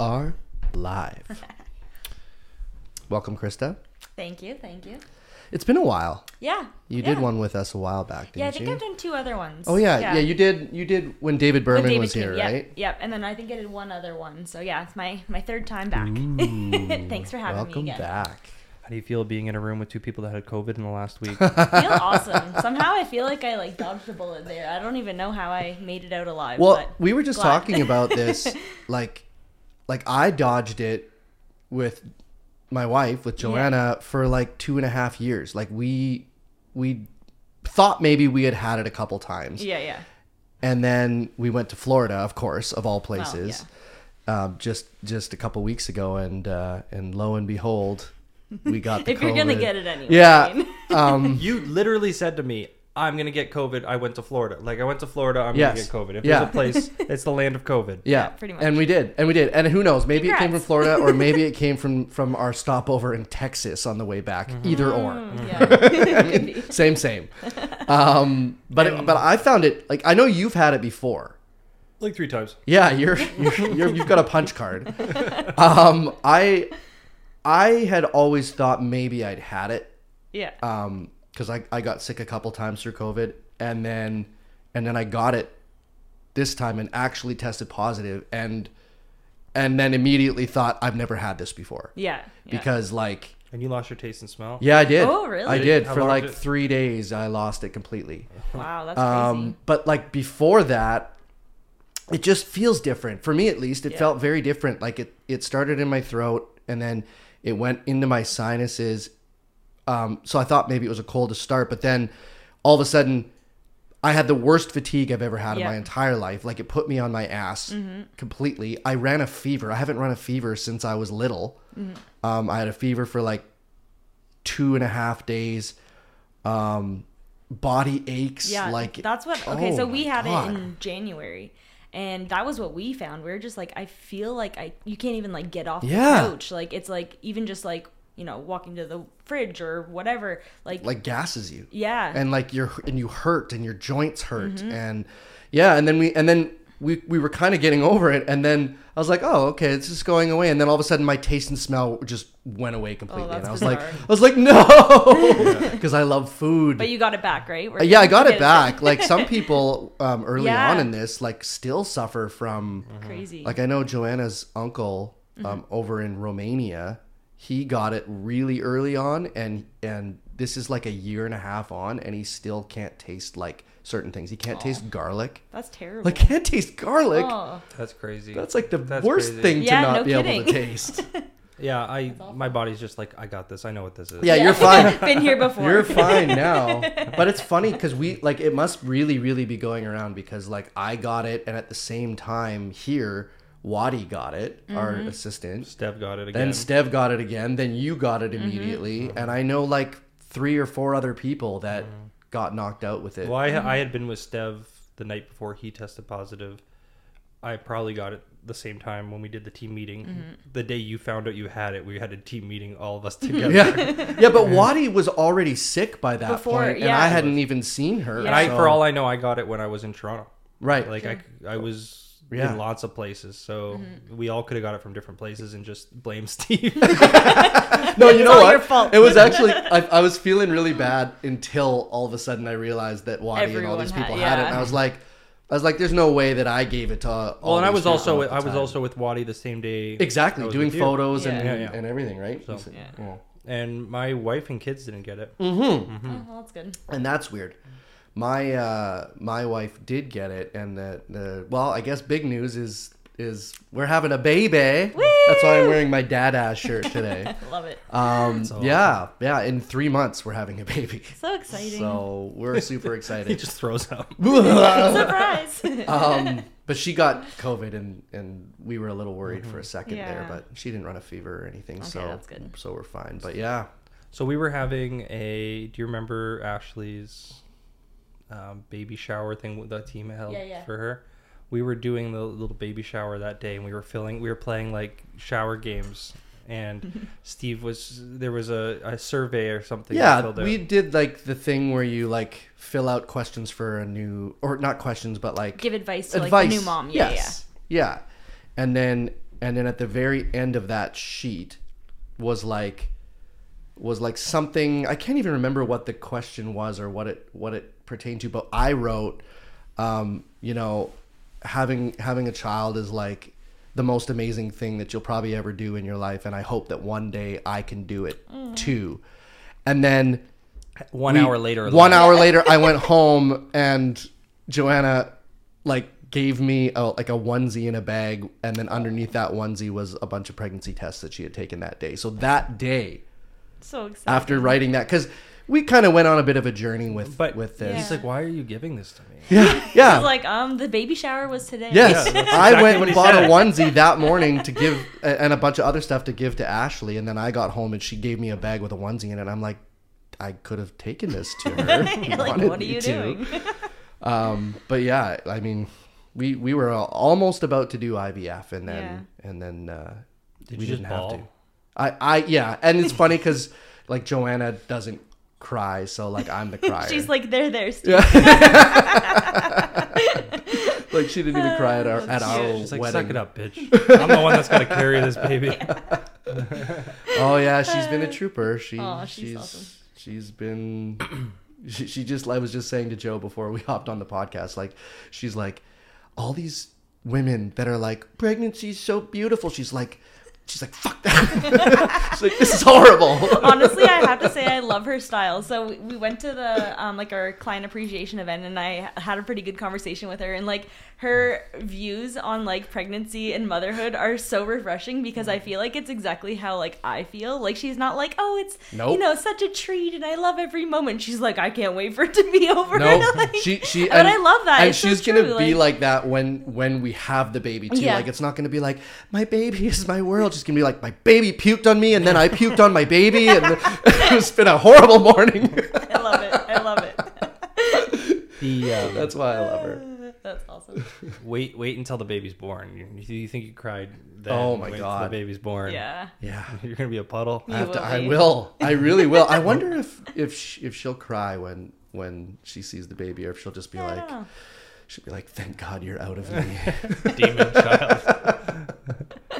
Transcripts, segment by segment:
are live. Welcome, Krista. Thank you, thank you. It's been a while. Yeah. You yeah. did one with us a while back, didn't you? Yeah, I think you? I've done two other ones. oh yeah, yeah, You did. You did when David When Berman David was came, here, yep, right? Yep. And then I think I did one other one. So yeah, it's my my third time back. Thanks for having Welcome me again. back. How do you feel being in a room with two people that had COVID in the last week? I feel awesome. Somehow I feel like I like dodged a bullet there. I don't even know how I made it out alive. Well, but we were just glad. talking about this, like, like I dodged it with my wife, with Joanna, for like two and a half years. Like we, we thought maybe we had had it a couple times, Yeah, yeah. and then we went to Florida, of course, of all Oh, places, um, just just a couple weeks ago, and uh, and lo and behold, we got the If you're gonna get it anyway. Yeah. Um, you literally said to me, "I'm gonna get COVID." I went to Florida. Like I went to Florida. I'm Yes. gonna get COVID. If Yeah. there's a place, it's the land of COVID. Yeah, Yeah, pretty much. And we did, and we did, and who knows? Maybe it came from Congrats. Florida, or maybe it came from from our stopover in Texas on the way back. Either or, Mm, yeah. Could be. same, same. Um, but it, but I found it like I know you've had it before. Like three times. Yeah, you're, you're, you're you've got a punch card. Um, I I had always thought maybe I'd had it Yeah. um because I, I got sick a couple times through covid and then and then i got it this time and actually tested positive and and then immediately thought i've never had this before yeah. yeah. because like And you lost your taste and smell. yeah i did Oh, really? i did How for like did it- three days i lost it completely wow, that's crazy. um but like before that it just feels different for me at least it Yeah. felt very different like it it started in my throat and then it went into my sinuses um so i thought maybe it was a cold to start but then all of a sudden i had the worst fatigue i've ever had in my entire life like it put me on my ass completely i ran a fever i haven't run a fever since i was little um i had a fever for like two and a half days um body aches Yeah, like that's what. Okay, oh so we had God. it in January, and that was what we found. We were just like, I feel like I you can't even like get off Yeah. the couch. Like it's like even just like you know walking to the fridge or whatever. Like, like gasses you yeah, and like you're and you hurt and your joints hurt Mm-hmm. and yeah and then we and then we we were kind of getting over it and then I was like oh okay it's just going away and then all of a sudden my taste and smell just went away completely Oh, and I was like. I was like no because I love food but you got it back, right? Where Uh, yeah I got it back like some people um, early Yeah. on in this like still suffer from Crazy. like I know Joanna's uncle Mm-hmm. um, over in Romania, he got it really early on, and and this is like a year and a half on, and he still can't taste like certain things. He can't taste garlic. that's terrible. Like can't taste garlic. oh, That's crazy. That's like the That's worst crazy. thing to Yeah, not no be able to kidding. taste. yeah, I my body's just like I got this. I know what this is. Yeah, you're fine. Been here before. You're fine now. But it's funny because we like it must really, really be going around because like I got it, and at the same time here, Wadi got it, our Mm-hmm. assistant. Steve got it again. Then Steve got it again. Then you got it immediately, Mm-hmm. and I know like three or four other people that got knocked out with it. well, I, I had been with Steve the night before he tested positive. I probably got it the same time when we did the team meeting. Mm-hmm. The day you found out you had it, we had a team meeting, all of us together. Yeah, yeah, but Wadi was already sick by that Before, point, and yeah. I hadn't even seen her. Yeah. And I, so- for all I know, I got it when I was in Toronto. right, Like I, I was Yeah. in lots of places, so Mm-hmm. we all could have got it from different places and just blame Steve. no, you know what? your fault. It was actually I, I was feeling really bad until all of a sudden I realized that Wadi and all Everyone these had- people had, it, and. I was like, I was like, there's no way that I gave it to. All well, and I was also with, I was also with Wadi the same day. exactly doing with you. photos and, Yeah. Yeah, yeah. and everything, right? So- Yeah. And my wife and kids didn't get it. Mm-hmm. Oh, well, that's good. and that's weird. My uh, my wife did get it, and the, the well, I guess big news is is we're having a baby. That's why I'm wearing my dad ass shirt today. Love it. Um, awesome. yeah, yeah. In three months, we're having a baby, So exciting. so we're super excited. He just throws up. Surprise. um, but she got COVID, and and we were a little worried for a second there, but she didn't run a fever or anything, so that's good. so we're fine. But yeah, So we were having a. Do you remember Ashley's um, baby shower thing the team held Yeah, yeah. for her? We were doing the little baby shower that day, and we were filling. We were playing like shower games, and Steve was there was a, a survey or something. yeah, filled out. we did like the thing where you like fill out questions for a new, or not questions, but like Give advice to advice. like the new mom. Yeah, yes. yeah. And then and then at the very end of that sheet was like was like something I can't even remember what the question was or what it what it pertained to, but I wrote, um, you know, having having a child is like the most amazing thing that you'll probably ever do in your life, and I hope that one day I can do it too. And then One we- hour later. One like, hour later, I went home and Joanna like gave me a, like a onesie in a bag, and then underneath that onesie was a bunch of pregnancy tests that she had taken that day. So that day, So excited. after writing that, because we kind of went on a bit of a journey with But with this. He's like, why are you giving this to me? Yeah, I yeah. was like, um, the baby shower was today. Yes, Yeah, that's I exactly went and he bought a onesie that morning to give, and a bunch of other stuff to give to Ashley. And then I got home and she gave me a bag with a onesie in it. I'm like, I could have taken this to her. you You're like, what are you doing? Um, but yeah, I mean, we we were almost about to do IVF, and then Yeah. and then uh, Did we you didn't have bawl? to. I I yeah, and it's funny because like Joanna doesn't cry, so like I'm the crier. She's like, they're there, Steve. like she didn't even cry at our at our She's like, wedding. suck it up, bitch. I'm the one that's gonna carry this baby. Oh yeah, she's been a trooper. She Aw, she's she's awesome. she's been she, she just I was just saying to Joe before we hopped on the podcast like she's like all these women that are like pregnancy's so beautiful. She's like she's like fuck that. she's like this is horrible. Honestly, I have to say I love her style. So we, we went to the um, like our client appreciation event, and I had a pretty good conversation with her. And like her views on like pregnancy and motherhood are so refreshing because I feel like it's exactly how like I feel. Like she's not like, oh, it's you know such a treat, and I love every moment. She's like, I can't wait for it to be over. No, Like- she she and, I love that. And It's so she's gonna true, be like that when when we have the baby too. Yeah. Like it's not gonna be like my baby is my world. She's gonna be like my baby puked on me and then I puked on my baby and it's been a horrible morning. I love it. I love it. The um, That's why I love her. That's awesome. wait, wait until the baby's born. You, you think you cried? Then, Oh my wait till God. the baby's born. Yeah. Yeah. You're gonna be a puddle. I, have to, will I will. I really will. I wonder if if she, if she'll cry when when she sees the baby, or if she'll just be Yeah, I like, she'll be like, "Thank God you're out of me." Demon child.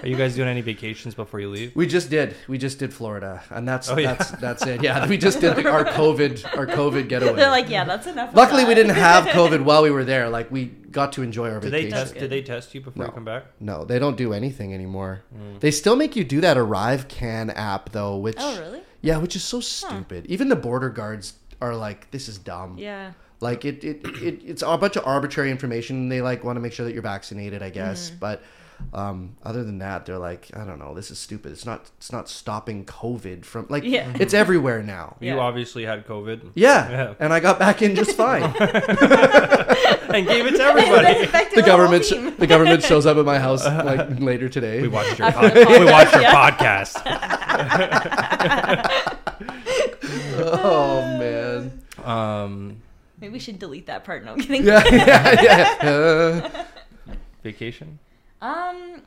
Are you guys doing any vacations before you leave? we just did. We just did Florida, and that's Oh, yeah. that's that's it. Yeah, we just did our COVID our COVID getaway. They're like, yeah, that's enough. of Luckily, we didn't have COVID while we were there. Like we got to enjoy our Did they vacation. test? Did they test you before No. you come back? No, they don't do anything anymore. Mm. They still make you do that ArriveCAN app though, which Oh, really? yeah, which is so stupid. Even the border guards are like, "This is dumb." Yeah. Like it, it, it it's a bunch of arbitrary information. They like want to make sure that you're vaccinated, I guess. Mm-hmm. But um, other than that, they're like, I don't know. This is stupid. It's not. It's not stopping COVID from like. Yeah. It's everywhere now. Yeah. You obviously had COVID Yeah. Yeah. And I got back in just fine. and gave it to everybody. The government, team. the government shows up at my house like later today. we watched your After pod- we watched your podcast, podcast. oh man. Um, Maybe we should delete that part. No I'm kidding. Yeah, yeah, yeah. Uh, vacation. Um,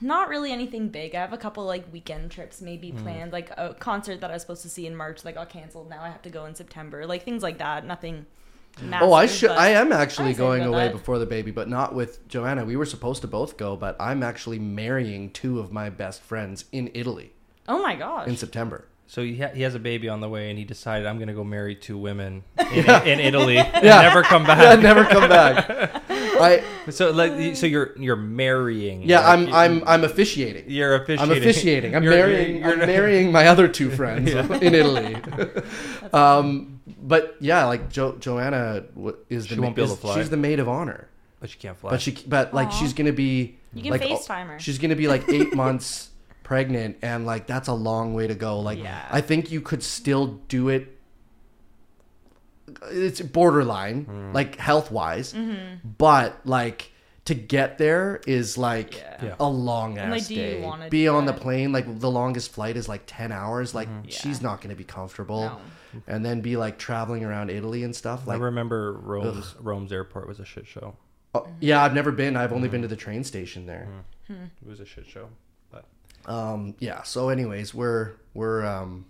not really anything big. I have a couple like weekend trips maybe Hmm. planned. Like a concert that I was supposed to see in March that got canceled. Now I have to go in September. Like things like that. Nothing. Massive, oh, I should. I am actually I'm going away that. before the baby, but not with Joanna. We were supposed to both go, but I'm actually marrying two of my best friends in Italy Oh my gosh. in September. So he, ha- he has a baby on the way, and he decided I'm gonna go marry two women in, in Italy and Yeah. never come Yeah, back. never come back. I So like, so you're you're marrying. yeah, like, I'm you- I'm I'm officiating. You're officiating. I'm officiating. I'm You're- marrying. you're- I'm marrying my other two friends Yeah. in Italy. um, but yeah, like jo- Joanna is the She won't be able is- to fly. She's the maid of honor, But she can't fly. but she but like Aw. she's gonna be You can like FaceTime her. She's gonna be like eight months pregnant, and like that's a long way to go. Like Yeah. I think you could still do it. It's borderline, Mm. like health wise, Mm-hmm. but like to get there is like Yeah. Yeah. a long And, like, ass day. Be do on the plane, like the longest flight is like ten hours. Like Mm-hmm. she's Yeah. not gonna be comfortable, No. and then be like traveling around Italy and stuff. Like I Like, remember Rome's Rome's airport was a shit show. oh, yeah, I've never been. I've only Mm. been to the train station there. It was a shit show. But um yeah so anyways we're we're um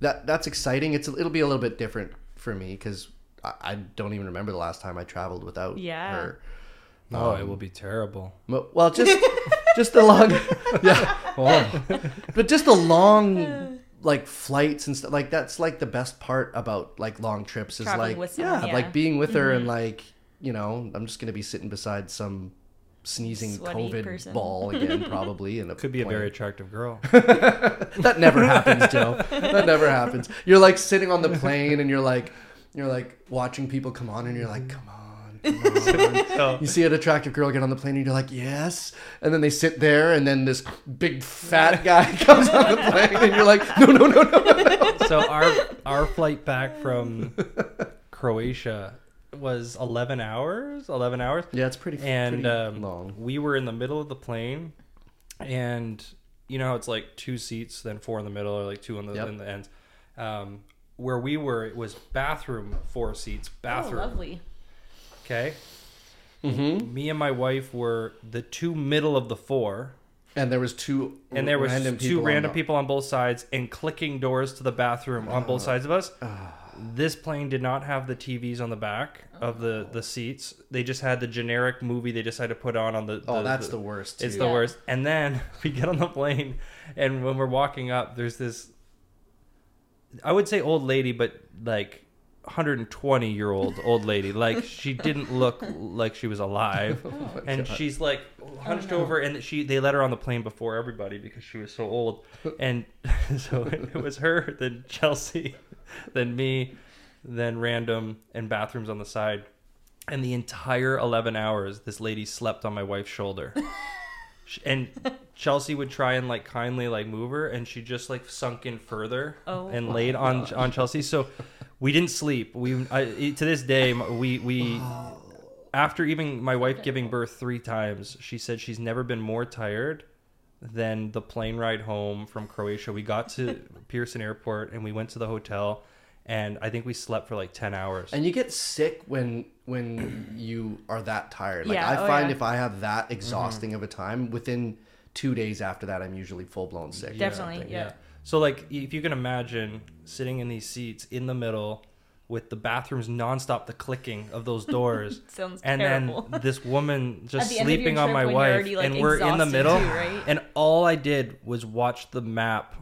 that that's exciting it's it'll be a little bit different for me because I, I don't even remember the last time i traveled without Yeah. her oh, Um, it will be terrible. Mo- well just just the long, yeah, but just the long like flights and stuff. Like that's like the best part about like long trips is Traveling like with yeah, someone, yeah. like being with her and like you know I'm just gonna be sitting beside some sneezing Sweaty COVID person. ball again probably in a Could be a very attractive girl. that never happens, Joe. That never happens. You're like sitting on the plane and you're like you're like watching people come on and you're like, come on, come on. So, You see an attractive girl get on the plane and you're like, yes. And then they sit there and then this big fat guy comes on the plane and you're like, no, no, no, no, no. so our our flight back from Croatia was 11 hours 11 hours Yeah, it's pretty, and pretty um, long. we were in the middle of the plane and you know how it's like two seats then four in the middle or like two in the, Yep. in the ends um, where we were it was bathroom four seats Oh, bathroom lovely. okay Mm-hmm. me and my wife were the two middle of the four And there was two and there was random two people on random the- people on both sides and clicking doors to the bathroom on both sides of us. Ah. This plane did not have the TVs on the back of the oh. the seats. They just had the generic movie they decided to put on on the. Oh, the- that's the worst. It's too. the Yeah. worst. And then we get on the plane, and when we're walking up, there's this. I would say old lady, but like 120 year old old lady. Like she didn't look like she was alive, Oh and she's like oh, hunched no. over, and she they let her on the plane before everybody because she was so old, and so it was her, then Chelsea, then me, then random, and bathrooms on the side. And the entire 11 hours, this lady slept on my wife's shoulder. And Chelsea would try and like kindly like move her, and she just like sunk in further Oh and laid on on Chelsea. So we didn't sleep. We I, to this day we we after even my wife giving birth three times, she said she's never been more tired than the plane ride home from Croatia. We got to Pearson Airport and we went to the hotel, and I think we slept for like ten hours. And you get sick when when you are that tired. Like Yeah, I oh, find yeah. if I have that mm-hmm. exhausting of a time, within two days after that, I'm usually full blown sick. Definitely, something. yeah. So like if you can imagine sitting in these seats in the middle with the bathrooms nonstop, the clicking of those doors. Sounds and terrible. then this woman just the end of your sleeping on my wife already, like, and we're in the middle too, right? and all I did was watch the map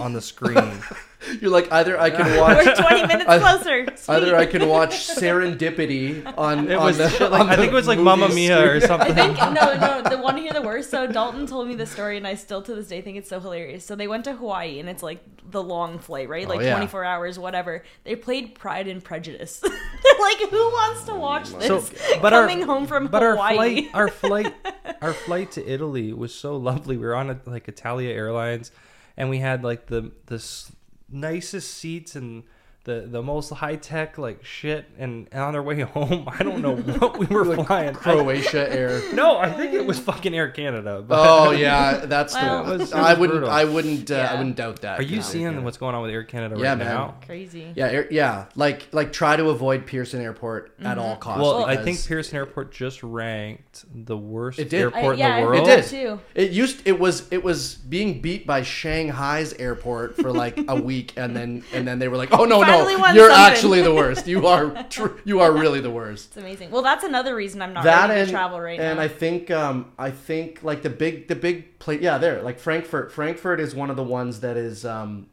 on the screen. You're like either I can watch. We're watch 20 minutes I- closer. either I can watch Serendipity on It on was the, shit like, on I think it was like movie Mamma Mia or something. I think no, no. The one to hear the worst. So Dalton told me the story, and I still to this day think it's so hilarious. So they went to Hawaii, and it's like the long flight, right? Oh, Like yeah. 24 hours, whatever. They played Pride and Prejudice. Like, who wants to watch this? So, but our- coming home from but Hawaii. our flight, our flight, our flight to Italy was so lovely. We were on a, like Italia Airlines, and we had like the the s- nicest seats and the the most high tech like shit. And, and on our way home, I don't know what we were flying. Croatia Air. no, I think it was fucking Air Canada. But Oh yeah, that's Well- the. It was- I wouldn't. brutal. I wouldn't. Uh, Yeah. I wouldn't doubt that. are you Yeah. seeing what's going on with Air Canada Yeah, right man. now? Crazy. Yeah, air, yeah. Like like try to avoid Pearson Airport at all costs. Well, I think Pearson Airport just ranked the worst It did. airport I- yeah, in the world. it did. too. It used. It was. It was being beat by Shanghai's airport for like a week, and then and then they were like, "Oh no, Finally no, won you're something." actually the worst. You are. Tr- you are really the worst." It's amazing. Well, that's another reason I'm not that ready and to travel right now. and. I think um I think like the big the big place yeah there like Frankfurt Frankfurt is one of the ones that is um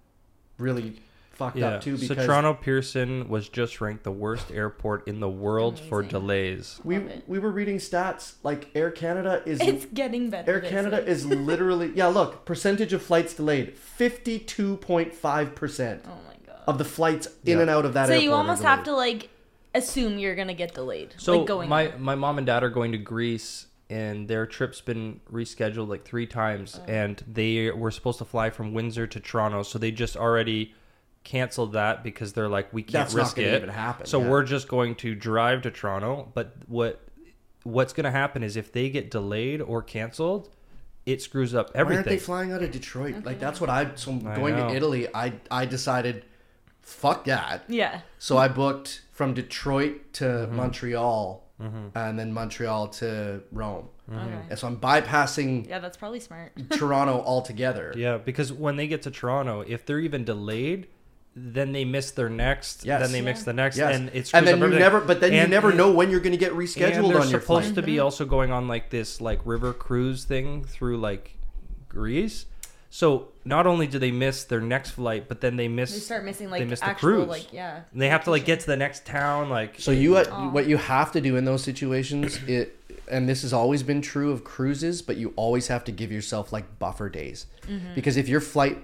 really fucked Yeah. up too So because Toronto Pearson was just ranked the worst airport in the world for Amazing. delays. we it. we were reading stats like Air Canada is it's getting better. Air Canada is literally yeah look percentage of flights delayed 52.5% Oh my god. Of the flights in Yeah. and out of that so airport you almost have to like assume you're gonna get delayed. So like going my there. my mom and dad are going to Greece and their trip's been rescheduled like 3 times Oh. and they were supposed to fly from Windsor to Toronto so they just already canceled that because they're like we can't That's risk gonna it. even happen, So yeah. we're just going to drive to Toronto, but what what's going to happen is if they get delayed or canceled, it screws up Why aren't they flying out of Detroit? Like that's what I so I going know. to Italy I I decided fuck that. yeah. So I booked from Detroit to Mm-hmm. Montreal and then Montreal to Rome. Mm-hmm. Okay. And so I'm bypassing Yeah, that's probably smart. Toronto altogether. Yeah, because when they get to Toronto, if they're even delayed, then they miss their next. Yes. Then they Yeah. mix the next, Yes. and it's and then you never, but then you never know when you're going to get and rescheduled they're on supposed flight. to be also going on like this like river cruise thing through like Greece. So not only do they miss their next flight, but then they miss They start missing they like miss the actual cruise. like yeah. and they have to like get to the next town. Like So you, what, what you have to do in those situations, it, and this has always been true of cruises, but you always have to give yourself like buffer days, Mm-hmm. because if your flight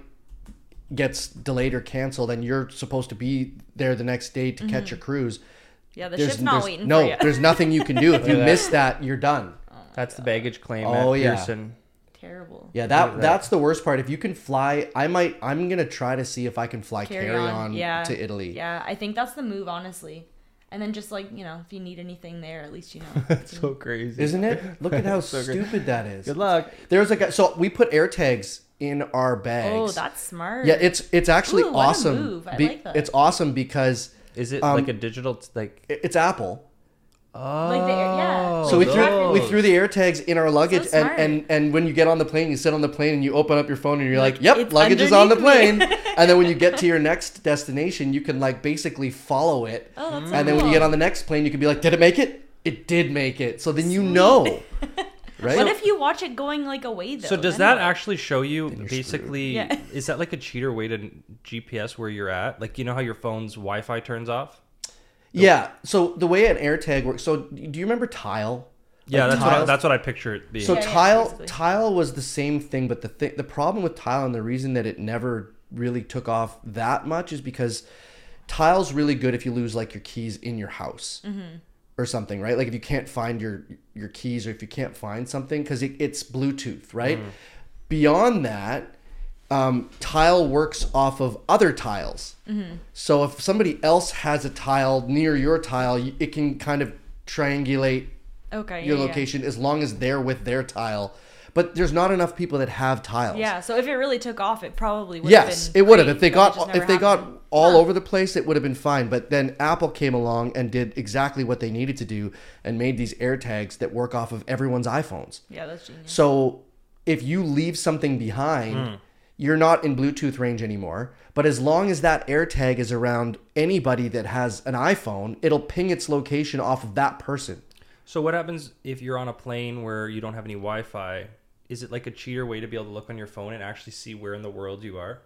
gets delayed or canceled, and you're supposed to be there the next day to catch your cruise, Yeah, the there's, ship's not there's- waiting no, for you. there's nothing you can do. If you miss that, you're done. that's the baggage claim. Oh, at yeah. Pearson. Terrible. Yeah, that at that. that's the worst part. If you can fly, I might. I'm gonna try to see if I can fly carry, on, yeah. to Italy. Yeah, I think that's the move, honestly. And then just like you know, if you need anything there, at least you know. That's so crazy. Isn't it? Look at how So great. stupid that is. Good luck. There's a guy. So we put air tags in our bags. oh, that's smart. yeah. It's it's actually Ooh, what a awesome. move. I Be- like that. It's awesome because Is it Um, like a digital like? it's Apple. Oh, Like the air- yeah. Oh. So we Oh, threw we threw the air tags in our luggage, So and, smart. and and when you get on the plane, you sit on the plane and you open up your phone and you're like, Like, "Yep, it's luggage is on the underneath plane." and then when you get to your next destination, you can like basically follow it. Oh, that's so and then when you cool. get on the next plane, you can be like, "Did it make it? It did make it." So then you know, right? What if you watch it going like away though? So does Then that what? actually show you you're basically? Yeah. Is that like a cheater way to GPS where you're at? Like you know how your phone's Wi-Fi turns off? Yeah. So the way an AirTag works. So do you remember Tile? Yeah, Like that's what I, Tile? that's what I picture it being. So Yeah, yeah, tile basically. tile was the same thing, but the thing the problem with tile and the reason that it never really took off that much is because tile's really good if you lose like your keys in your house Mm-hmm. or something, right? Like if you can't find your your keys or if you can't find something because it, it's Bluetooth, right? Beyond that, um, tile works off of other tiles. Mm-hmm. So if somebody else has a tile near your tile, it can kind of triangulate okay your yeah, yeah. location as long as they're with their tile. But there's not enough people that have tiles. Yeah, so if it really took off, it probably would. Yes, have been it would have. If they but it just got never if they got all Huh. over the place, it would have been fine. But then Apple came along and did exactly what they needed to do and made these AirTags that work off of everyone's iPhones. Yeah, that's genius. So if you leave something behind, you're not in Bluetooth range anymore. But as long as that AirTag is around anybody that has an iPhone, it'll ping its location off of that person. So what happens if you're on a plane where you don't have any Wi-Fi? Is it like a cheater way to be able to look on your phone and actually see where in the world you are?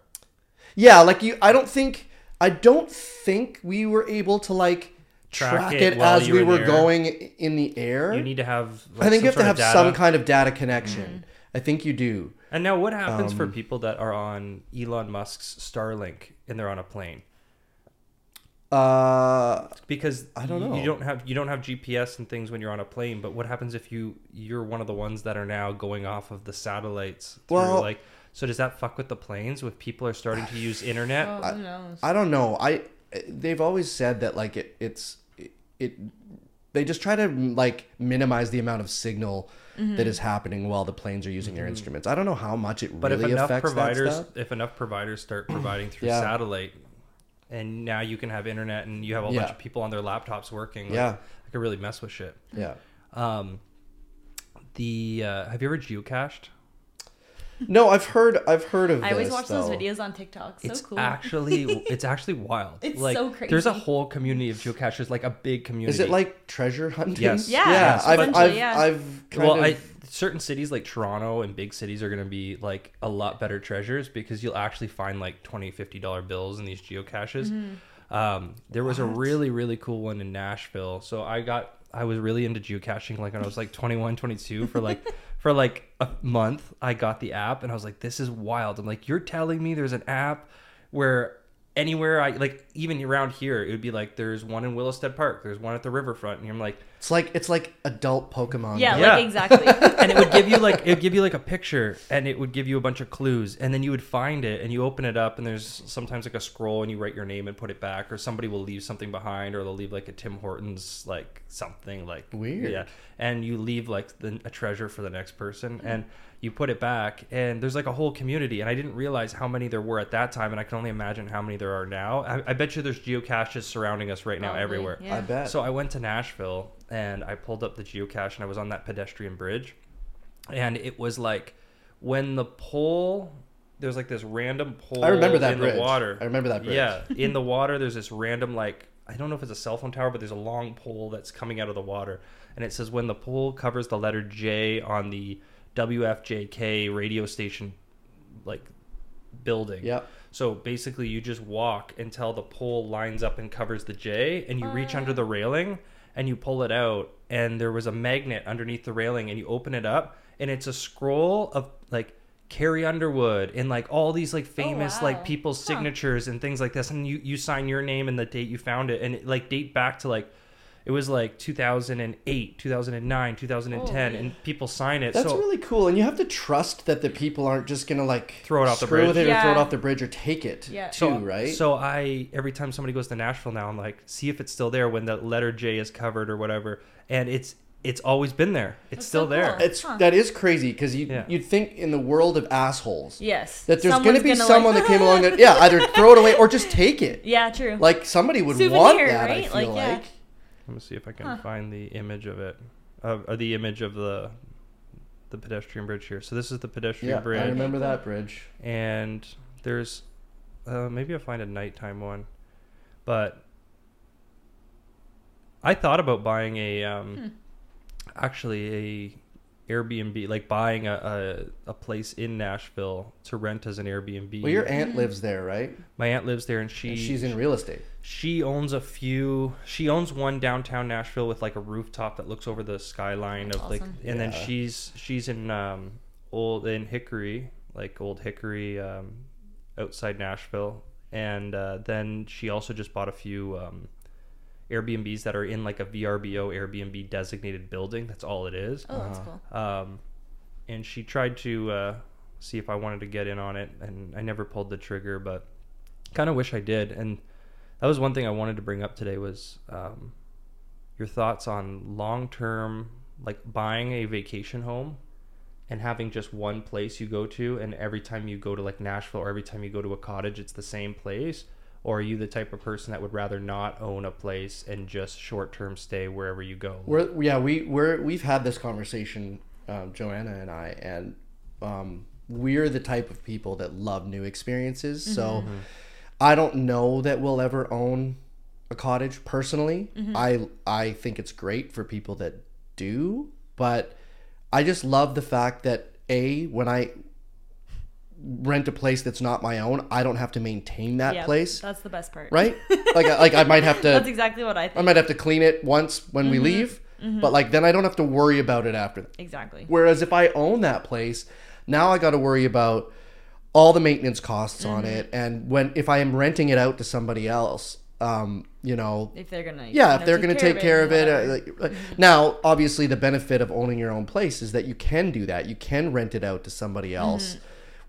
Yeah, like you I don't think I don't think we were able to like Track track, it it, as we were in were going in the air. You need to have. Like, I think you have to have of some kind of data connection. Mm-hmm. I think you do. And now, what happens Um, for people that are on Elon Musk's Starlink and they're on a plane? Uh Because I don't know. You don't have you don't have GPS and things when you're on a plane. But what happens if you you're one of the ones that are now going off of the satellites? Through, Well- like so does that fuck with the planes? With people are starting to use internet? Oh, who knows? I don't know. I they've always said that like it it's it, it they just try to like minimize the amount of signal Mm-hmm. that is happening while the planes are using their instruments. I don't know how much it But really if enough affects that providers, stuff. if enough providers start providing through Yeah. satellite, and now you can have internet and you have a whole bunch of people on their laptops working, like, Yeah. I could really mess with shit. Yeah. Um, the uh, have you ever geocached? No, I've heard I've heard of I always this, watch those videos on TikTok. So it's cool. actually it's actually wild. It's like, so There's a whole community of geocachers, like a big community. Is it like treasure hunting? Yes. Yeah, yeah. I've, essentially, I've, yeah. I've kind well, of, I, certain cities like Toronto and big cities are going to be like a lot better treasures because you'll actually find like 20 50 dollar bills in these geocaches. Mm-hmm. Um, there was a really really cool one in Nashville. So I got I was really into geocaching like when I was like 21 22 for like for like a month. I got the app and I was like this is wild. I'm like you're telling me there's an app where anywhere I like even around here it would be like there's one in Willistead Park, there's one at the riverfront and I'm like it's like it's like adult Pokemon. yeah, Yeah. like exactly. and it would give you like it would give you like a picture and it would give you a bunch of clues and then you would find it and you open it up and there's sometimes like a scroll and you write your name and put it back or somebody will leave something behind or they'll leave like a Tim Hortons like something like Weird. yeah and you leave like the, a treasure for the next person and you put it back and there's like a whole community and I didn't realize how many there were at that time and I can only imagine how many there are now I, I bet you there's geocaches surrounding us right now Probably, everywhere yeah. I bet. so I went to Nashville and I pulled up the geocache and I was on that pedestrian bridge. And it was like when the pole there's like this random pole. I remember that in bridge. the water. I remember that bridge. Yeah, in the water, there's this random like I don't know if it's a cell phone tower, but there's a long pole that's coming out of the water, and it says when the pole covers the letter J on the WFJK radio station, like building. Yep. So basically, you just walk until the pole lines up and covers the J, and you reach under ah. the railing and you pull it out, and there was a magnet underneath the railing, and you open it up, and it's a scroll of like Carrie Underwood and like all these like oh, famous wow. like people's Huh. signatures and things like this, and you you sign your name and the date you found it, and it like date back to like. It was like 2008, 2009, 2010, Holy. and people sign it. That's so really cool, and you have to trust that the people aren't just gonna like Throw it off the screw with bridge. it or throw it off the bridge or take it Yeah. too, so, right? So I every time somebody goes to Nashville now, I'm like, see if it's still there when the letter J is covered or whatever, and it's it's always been there. It's That's still so there. it's Huh. that is crazy because you Yeah. you'd think in the world of assholes Yes. that there's gonna be like- someone that came along that yeah either throw it away or just take it. Yeah, true. Like somebody would Souvenir, want that. I feel Like, like. yeah. Let me see if I can Huh. find the image of it, uh, or the image of the the pedestrian bridge here. So this is the pedestrian Yeah, bridge, I remember that bridge. and there's uh, maybe I'll find a nighttime one, but I thought about buying a um, Hmm. actually a Airbnb, like buying a, a a place in Nashville to rent as an Airbnb. Well, your aunt lives there, right? My aunt lives there, and she And she's in real estate. she owns a few. She owns one downtown Nashville with like a rooftop that looks over the skyline of like, Awesome. and then she's she's in um old in Hickory, like old Hickory, um, outside Nashville, and uh, then she also just bought a few um, Airbnbs that are in like a VRBO Airbnb designated building. That's all it is. oh, that's Uh-huh. cool. Um, and she tried to uh, see if I wanted to get in on it, and I never pulled the trigger, but kind of wish I did. And that was one thing I wanted to bring up today was um, your thoughts on long term, like buying a vacation home and having just one place you go to, and every time you go to like Nashville or every time you go to a cottage, it's the same place. Or are you the type of person that would rather not own a place and just short term stay wherever you go? We're yeah we we're we've had this conversation, um, Joanna and I, and um, we're the type of people that love new experiences. So Mm-hmm. I don't know that we'll ever own a cottage personally. I I think it's great for people that do, but I just love the fact that a when I rent a place that's not my own, I don't have to maintain that yeah, place, That's the best part. right? like I- like I might have to That's exactly what I I might have to clean it once when Mm-hmm. we leave, but like then I don't have to worry about it after. Exactly. Whereas if I own that place, now I got to worry about all the maintenance costs on Mm-hmm. it, and when if I am renting it out to somebody else, um, you know, If they're gonna. yeah, if they're going to take care of it. whatever. Uh, like, like- now, obviously, the benefit of owning your own place is that you can do that. You can rent it out to somebody else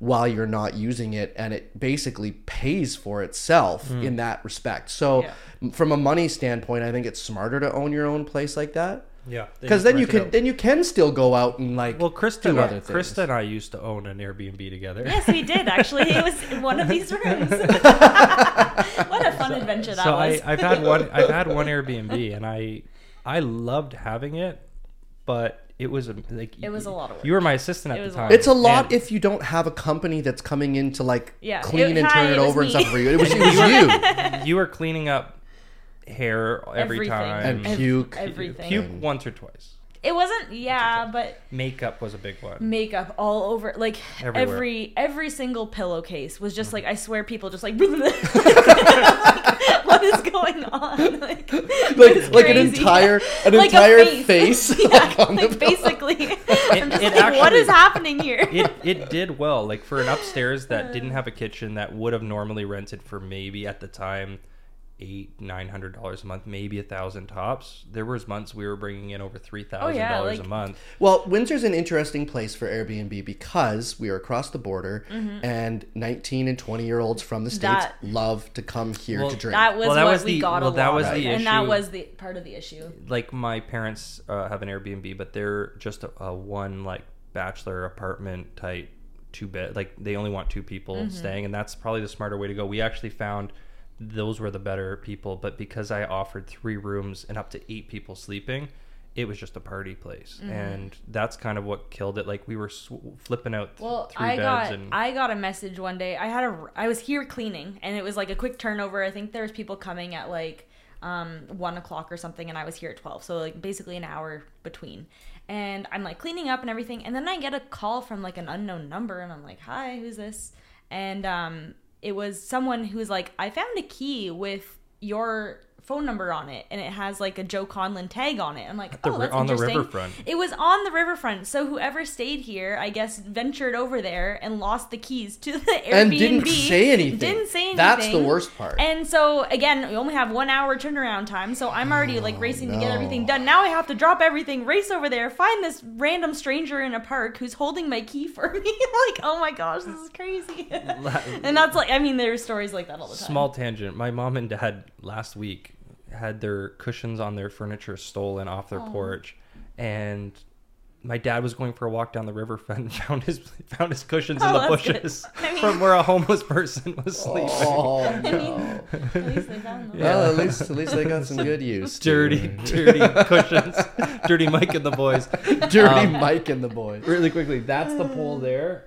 while you're not using it, and it basically pays for itself mm. in that respect. So, Yeah. from a money standpoint, I think it's smarter to own your own place like that Yeah, because then you can out. then you can still go out and like Well, Krista, do other things. Krista and I used to own an Airbnb together. Yes, we did actually. It was in one of these rooms. what a fun adventure that so was. I, I've had one. I've had one Airbnb, and I I loved having it, but it was a, like It was a lot of work. You were my assistant It at was the a lot. time. It's a lot and if you don't have a company that's coming in to like Yeah, clean it- and hi, turn it, it was over and me. stuff for you. It was, it was you you were cleaning up hair every Everything. time and puke. everything. puke once or twice. It wasn't. Yeah, but Makeup was a big one. makeup all over. Like Everywhere. every every single pillowcase was just mm-hmm. like I swear people just like. like, what is going on? Like, like like an entire an Like entire face. face, yeah, like on the like pillow. basically. I'm just it like, actually- is happening here? it it did well. Like for an upstairs that didn't uh. have a kitchen that would have normally rented for maybe at the time eight nine hundred dollars a month, maybe a thousand tops. There was months we were bringing in over three thousand yeah, dollars like- a month. Well, Windsor's an interesting place for Airbnb because we are across the border, and 19 and 20 year olds from the states Mm-hmm. That- love to come here Well, to drink. That was Well, that what was we the- got well, a that lot was of, the and that was the part of the issue. Like my parents uh, have an Airbnb, but they're just a, a one like bachelor apartment type two bed. Like they only want two people Mm-hmm. staying, and that's probably the smarter way to go. We actually found those were the better people, but because I offered three rooms and up to eight people sleeping, it was just a party place, Mm-hmm. and that's kind of what killed it. Like we were sw- flipping out th- Well, three I beds got and I got a message one day. I had a I was here cleaning, and it was like a quick turnover. I think there was people coming at like um, one o'clock or something, and I was here at twelve, so like basically an hour between. And I'm like cleaning up and everything, and then I get a call from like an unknown number, and I'm like, "Hi, who's this?" And um, it was someone who was like, "I found a key with your." Phone number on it and it has like a Joe Conlon tag on it. I'm like, the oh, that's on the interesting. riverfront. It was on the riverfront. So whoever stayed here, I guess, ventured over there and lost the keys to the Airbnb. And didn't say anything. Didn't say anything. That's the worst part. And so again, we only have one hour turnaround time. So I'm already like oh, racing to get everything done. Now I have to drop everything, race over there, find this random stranger in a park who's holding my key for me. like, oh my gosh, this is crazy. and that's like, I mean, there's stories like that all the time. Small tangent. My mom and dad last week had their cushions on their furniture stolen off their porch, and my dad was going for a walk down the riverfront and found his found his cushions in Oh, the bushes I mean- from where a homeless person was sleeping. Oh I no. mean, at least they found them. Well, at least at least they got some good use. Dirty, dirty cushions. dirty Mike and the boys. dirty Um, Mike and the boys. Really quickly, that's the pole there.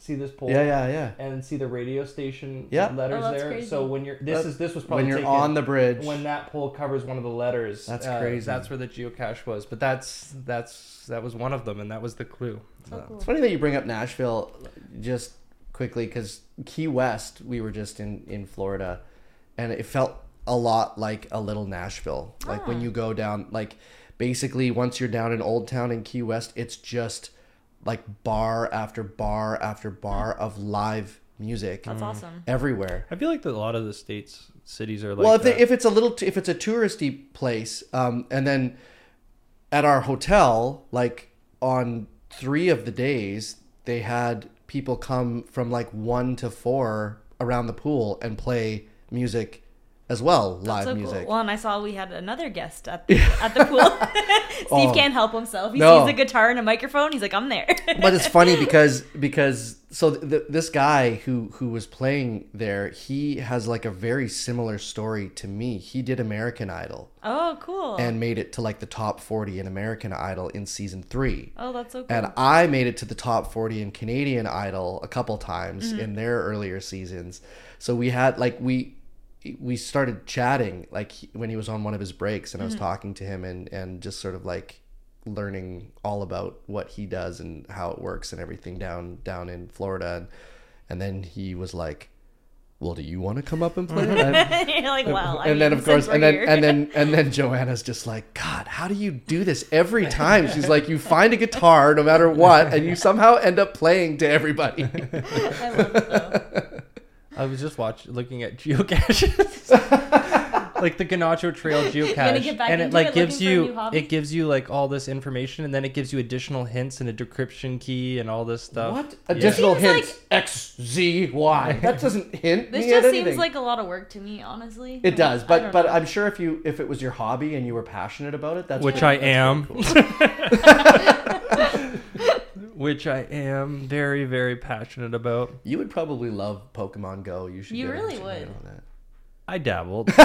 See this pole? Yeah, yeah, yeah. And see the radio station Yeah. letters Oh, that's there. crazy. So when you're this That- is this was probably When you're taken- on the bridge. when that pole covers one of the letters. That's uh, crazy. That's where the geocache was. But that's that's that was one of them, and that was the clue. So cool. It's funny that you bring up Nashville just quickly because Key West, we were just in, in Florida, and it felt a lot like a little Nashville. Like when Ah. you go down, like basically once you're down in Old Town in Key West, it's just like bar after bar after bar of live music That's awesome. everywhere. I feel like that a lot of the states cities are like. well, if, they, if it's a little, t- if it's a touristy place, um, and then at our hotel, like on three of the days, they had people come from like one to four around the pool and play music as well, live so music. Cool. Well, and I saw we had another guest at the, at the pool. Steve Oh. can't help himself. He No. sees a guitar and a microphone. He's like, I'm there. but it's funny because because so th- this guy who who was playing there, he has like a very similar story to me. He did American Idol oh, cool. and made it to like the top 40 in American Idol in season 3. oh, that's so cool. And I made it to the top 40 in Canadian Idol a couple times Mm-hmm. in their earlier seasons. So we had like we we started chatting like when he was on one of his breaks and I was Mm-hmm. talking to him and and just sort of like learning all about what he does and how it works and everything down down in Florida and, and then he was like well do you want to come up and play And- You're like, well, I and then of course and then here. and then and then joanna's just like god how do you do this every time she's like you find a guitar no matter what and you somehow end up playing to everybody I love it though. I was just watching, looking at geocaches, like the Ganatchio Trail geocache, and it like it, gives looking for a new you it gives you like all this information, and then it gives you additional hints and a decryption key and all this stuff. what Yeah. additional Seems hints like- x z y that doesn't hint This me at just anything seems like a lot of work to me, honestly. it does but but know. i'm sure if you if it was your hobby and you were passionate about it that's Which pretty- I that's am. pretty cool. Which I am very very passionate about. you would probably love pokemon go you should You get really would. on that. I dabbled.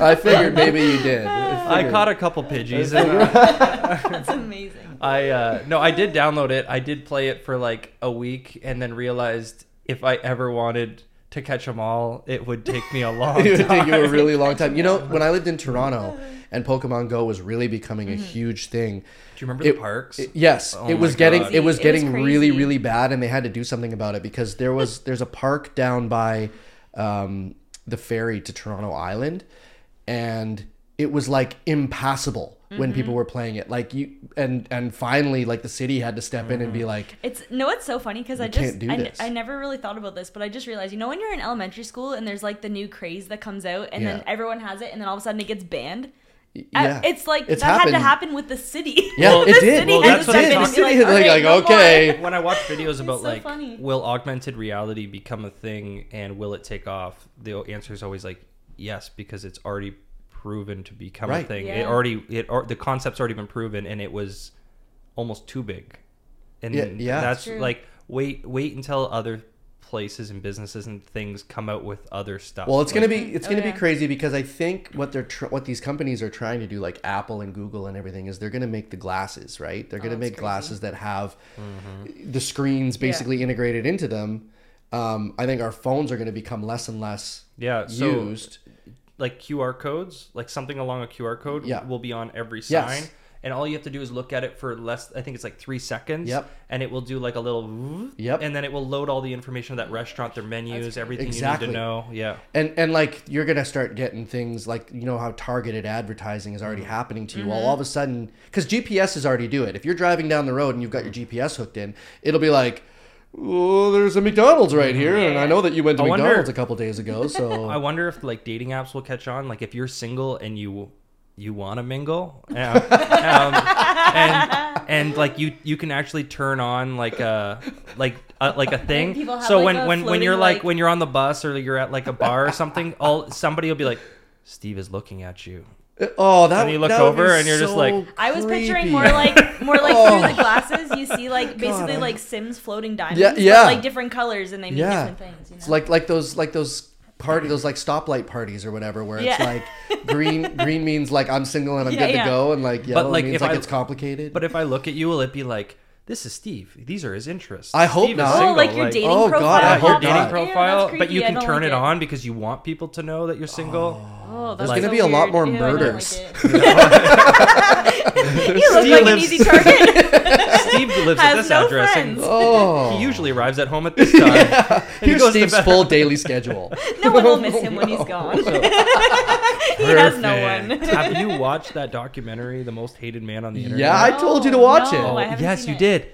i figured maybe you did I caught a couple pidgeys. And, uh, That's amazing. I uh, no, I did download it. I did play it for like a week, and then realized if I ever wanted to catch them all, it would take me a long it would take you a really long time. You know, when I lived in Toronto and Pokemon Go was really becoming Mm-hmm. a huge thing. Do you remember It- the parks? it- yes, Oh it was getting it was It was getting really really bad, and they had to do something about it because there was there's a park down by um, the ferry to Toronto Island, and it was like impassable when Mm-hmm. people were playing it. Like you and and finally, like the city had to step in and be like, It's no, it's so funny because I just can't do I, this. I never really thought about this, but I just realized you know when you're in elementary school and there's like the new craze that comes out and then everyone has it and then all of a sudden it gets banned. Yeah, Uh, it's like It's that had to happen with the city. Yeah, the it did. City Well, had that's to what step it in is. and be The city is like, like, okay. when I watch videos about so like funny. will augmented reality become a thing and will it take off, the answer is always like yes because it's already proven to become a Right. thing. It already it or, the concept's already been proven and it was almost too big. And Yeah, yeah. that's True. like wait wait until other places and businesses and things come out with other stuff. Well, it's Like, gonna be it's Oh, gonna yeah. be crazy because I think what they're tr- what these companies are trying to do, like Apple and Google and everything, is they're gonna make the glasses right. They're gonna that's make crazy. glasses that have Mm-hmm. the screens basically integrated into them. Um, I think our phones are gonna become less and less yeah. So used. like QR codes, like something along a QR code Yeah. will be on every Yes. Sign. And all you have to do is look at it for less. I think it's like three seconds. Yep. And it will do like a little. Yep. And then it will load all the information of that restaurant, their menus, everything Exactly. you need to know. Yeah. And and like you're gonna start getting things like you know how targeted advertising is already Mm-hmm. happening to you. Well, all of a sudden, because GPS is already do it. If you're driving down the road and you've got your Mm-hmm. GPS hooked in, it'll be like, "Oh, there's a McDonald's right here," and I know that you went to I wonder- McDonald's a couple days ago. So I wonder if like dating apps will catch on. Like if you're single and you you want to mingle, um, um, and and like you you can actually turn on like a like a, like a thing. So like, when when when you're like, like- when you're on the bus or you're at like a bar or something, all somebody will be like, Steve is looking at you. oh, that And you look over and you're just so like- I was picturing more like more like Oh. through the glasses. You see like basically God. like Sims floating diamonds. Yeah, but, yeah. like different colors and they mean yeah, different things. You know? it's like like those like those party those like stoplight parties or whatever where it's Yeah. like green green means like I'm single and I'm Yeah, good yeah. to go and like yellow like, means like I- it's complicated. But if I look at you, will it be like? This is Steve. These are his interests. I hope Steve is not. oh, single, like your dating Oh, God. I Yeah, hope your popped dating not. profile, that's but you can turn like it on because you want people to know that you're single. Oh, oh that's There's so gonna be a lot more Ew, I don't murders. like you look Steve like an easy target. Steve lives at this no address, friends. and oh, he usually arrives at home at this time. And he here's goes to Steve's full daily schedule. no one will miss him when he's gone. he has no one. Perfect. Have you watched that documentary, "The Most Hated Man on the Internet"? Yeah, I told you to watch no, it. I Oh, yes, seen you it. did.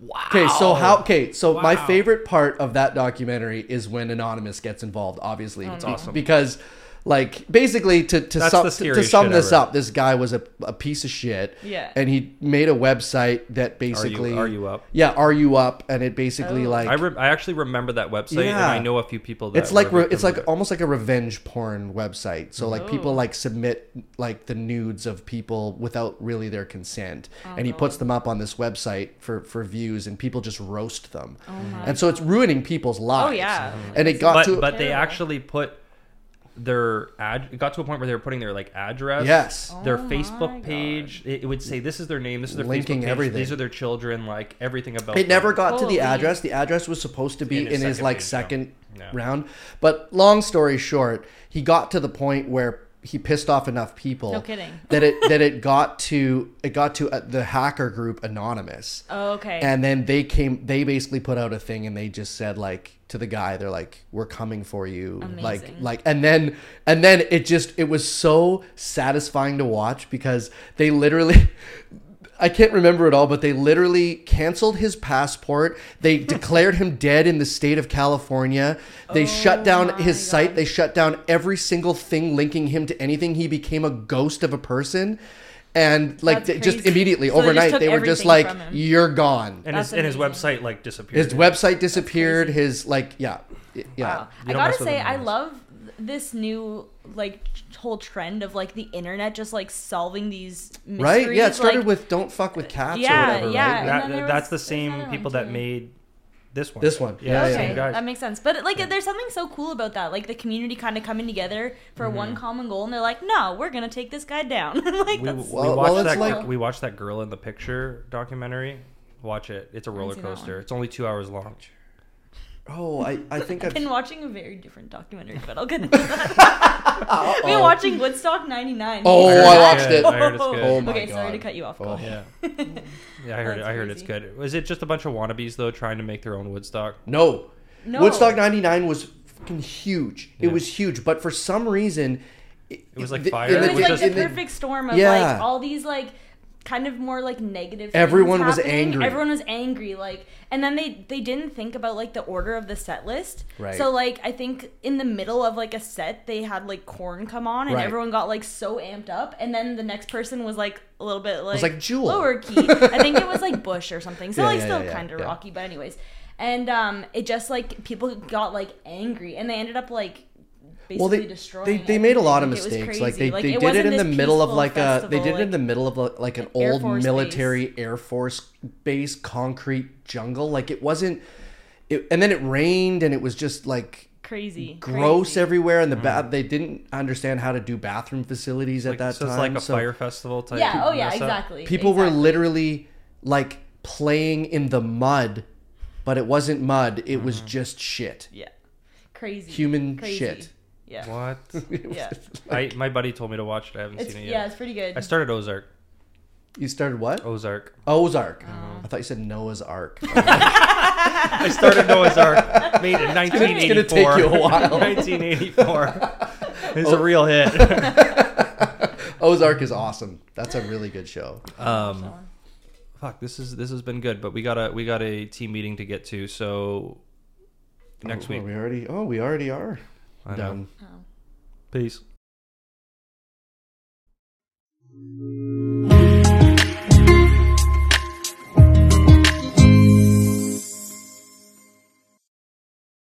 Wow. Okay, so how? Okay, so my favorite part of that documentary is when Anonymous gets involved. Obviously, oh, That's Be- awesome. because, like, basically to to That's sum to, to sum this ever. up, this guy was a, a piece of shit. Yeah. and he made a website that Are basically you, are you up? Yeah, are you up? And it basically Oh. like I, re- I actually remember that website, and Yeah. I know a few people. That it's like re- it's like victims almost like a revenge porn website. So like people Oh. like submit like the nudes of people without really their consent, Oh, and he puts them up on this website for for views, and people just roast them, Oh my and so it's ruining people's oh, lives. Oh yeah. and it got but to but they actually put their ad. It got to a point where they were putting their like address. yes, Their Oh Facebook page, it, it would say this is their name, this is their Linking Facebook page, everything. these are their children, like everything about. it never got to the address. The address was supposed to be In in his his, second like page, yeah. second Yeah. round, but long story short, he got to the point where he pissed off enough people. No kidding. That it that it got to it got to uh, the hacker group Anonymous. Oh, okay. and then they came they basically put out a thing and they just said like to the guy they're like we're coming for you Amazing. like like and then and then it just it was so satisfying to watch because they literally I can't remember it all, but they literally canceled his passport. They declared him dead in the state of California. They oh shut down my his site. They shut down every single thing linking him to anything. He became a ghost of a person. And like That's th- just immediately So overnight, took they were just like, "You're gone." and his That's and his website like disappeared. His website disappeared. His like, yeah, yeah. Wow. I gotta say, I love this new like whole trend of like the internet just like solving these mysteries. Right? Yeah, it started like, with "Don't fuck with cats" Yeah, or whatever. yeah. Right? and That, then that's the was- there's same one, people that made this one. This one. Yeah, Yeah, the yeah, Okay, guys. that makes sense. But like, there's something so cool about that. Like the community kind of coming together for Mm-hmm. one common goal, and they're like, "No, we're gonna take this guy down." like, we, that's, we Well- watched well, that like- we watched that girl in the picture documentary. Watch it. It's a roller coaster. It's only two hours long. Oh, I, I think I've I've. been watching a very different documentary, but I'll get into that. We've been oh. watching Woodstock '99. Oh, I heard I watched good. it. I heard it's good. Oh my okay, sorry to cut you off. Oh. Yeah. Yeah, I heard it. I heard it's good. Was it just a bunch of wannabes though trying to make their own Woodstock? No. No. Woodstock '99 was fucking huge. It was huge, but for some reason, it, was like the- fire. It the- was was like just- the in the- perfect storm of Yeah. like all these like kind of more like negative. Everyone was happening. angry. Everyone was angry. Like, and then they they didn't think about like the order of the set list. Right. So like I think in the middle of like a set they had like Korn come on and Right. everyone got like so amped up and then the next person was like a little bit like, like Jewel. lower key. I think it was like Bush or something. So Yeah, like yeah, still yeah, kind of rocky, but anyways. And um, it just like people got like angry and they ended up like. Well, they destroying they, they made a lot of Like, mistakes. Like crazy. they, they did it in the middle of peaceful like a they festival, did it in the middle of a, like an Air old Force military Air Force base concrete jungle. Like it wasn't it, and then it rained and it was just like Crazy. gross crazy. everywhere and the ba- they didn't understand how to do bathroom facilities at Like, that so time it's like a so Fyre Festival type. Yeah. Oh yeah. mess up. Exactly. people were literally like playing in the mud but it wasn't mud it Mm-hmm. was just shit Yeah. Crazy. human Crazy. shit Yeah. What? Yeah. I my buddy told me to watch it. I haven't It's seen it yet. yeah. It's pretty good. I started Ozark. you started what Ozark. ozark Oh. i thought you said noah's ark I started Noah's Ark. Made in 1984. gonna take you a while. 1984. It's a real hit. ozark is awesome that's a really good show Um, fuck. This is this has been good, but we got a we got a team meeting to get to. So next oh, week. we already oh we already are I know. done Oh. Peace.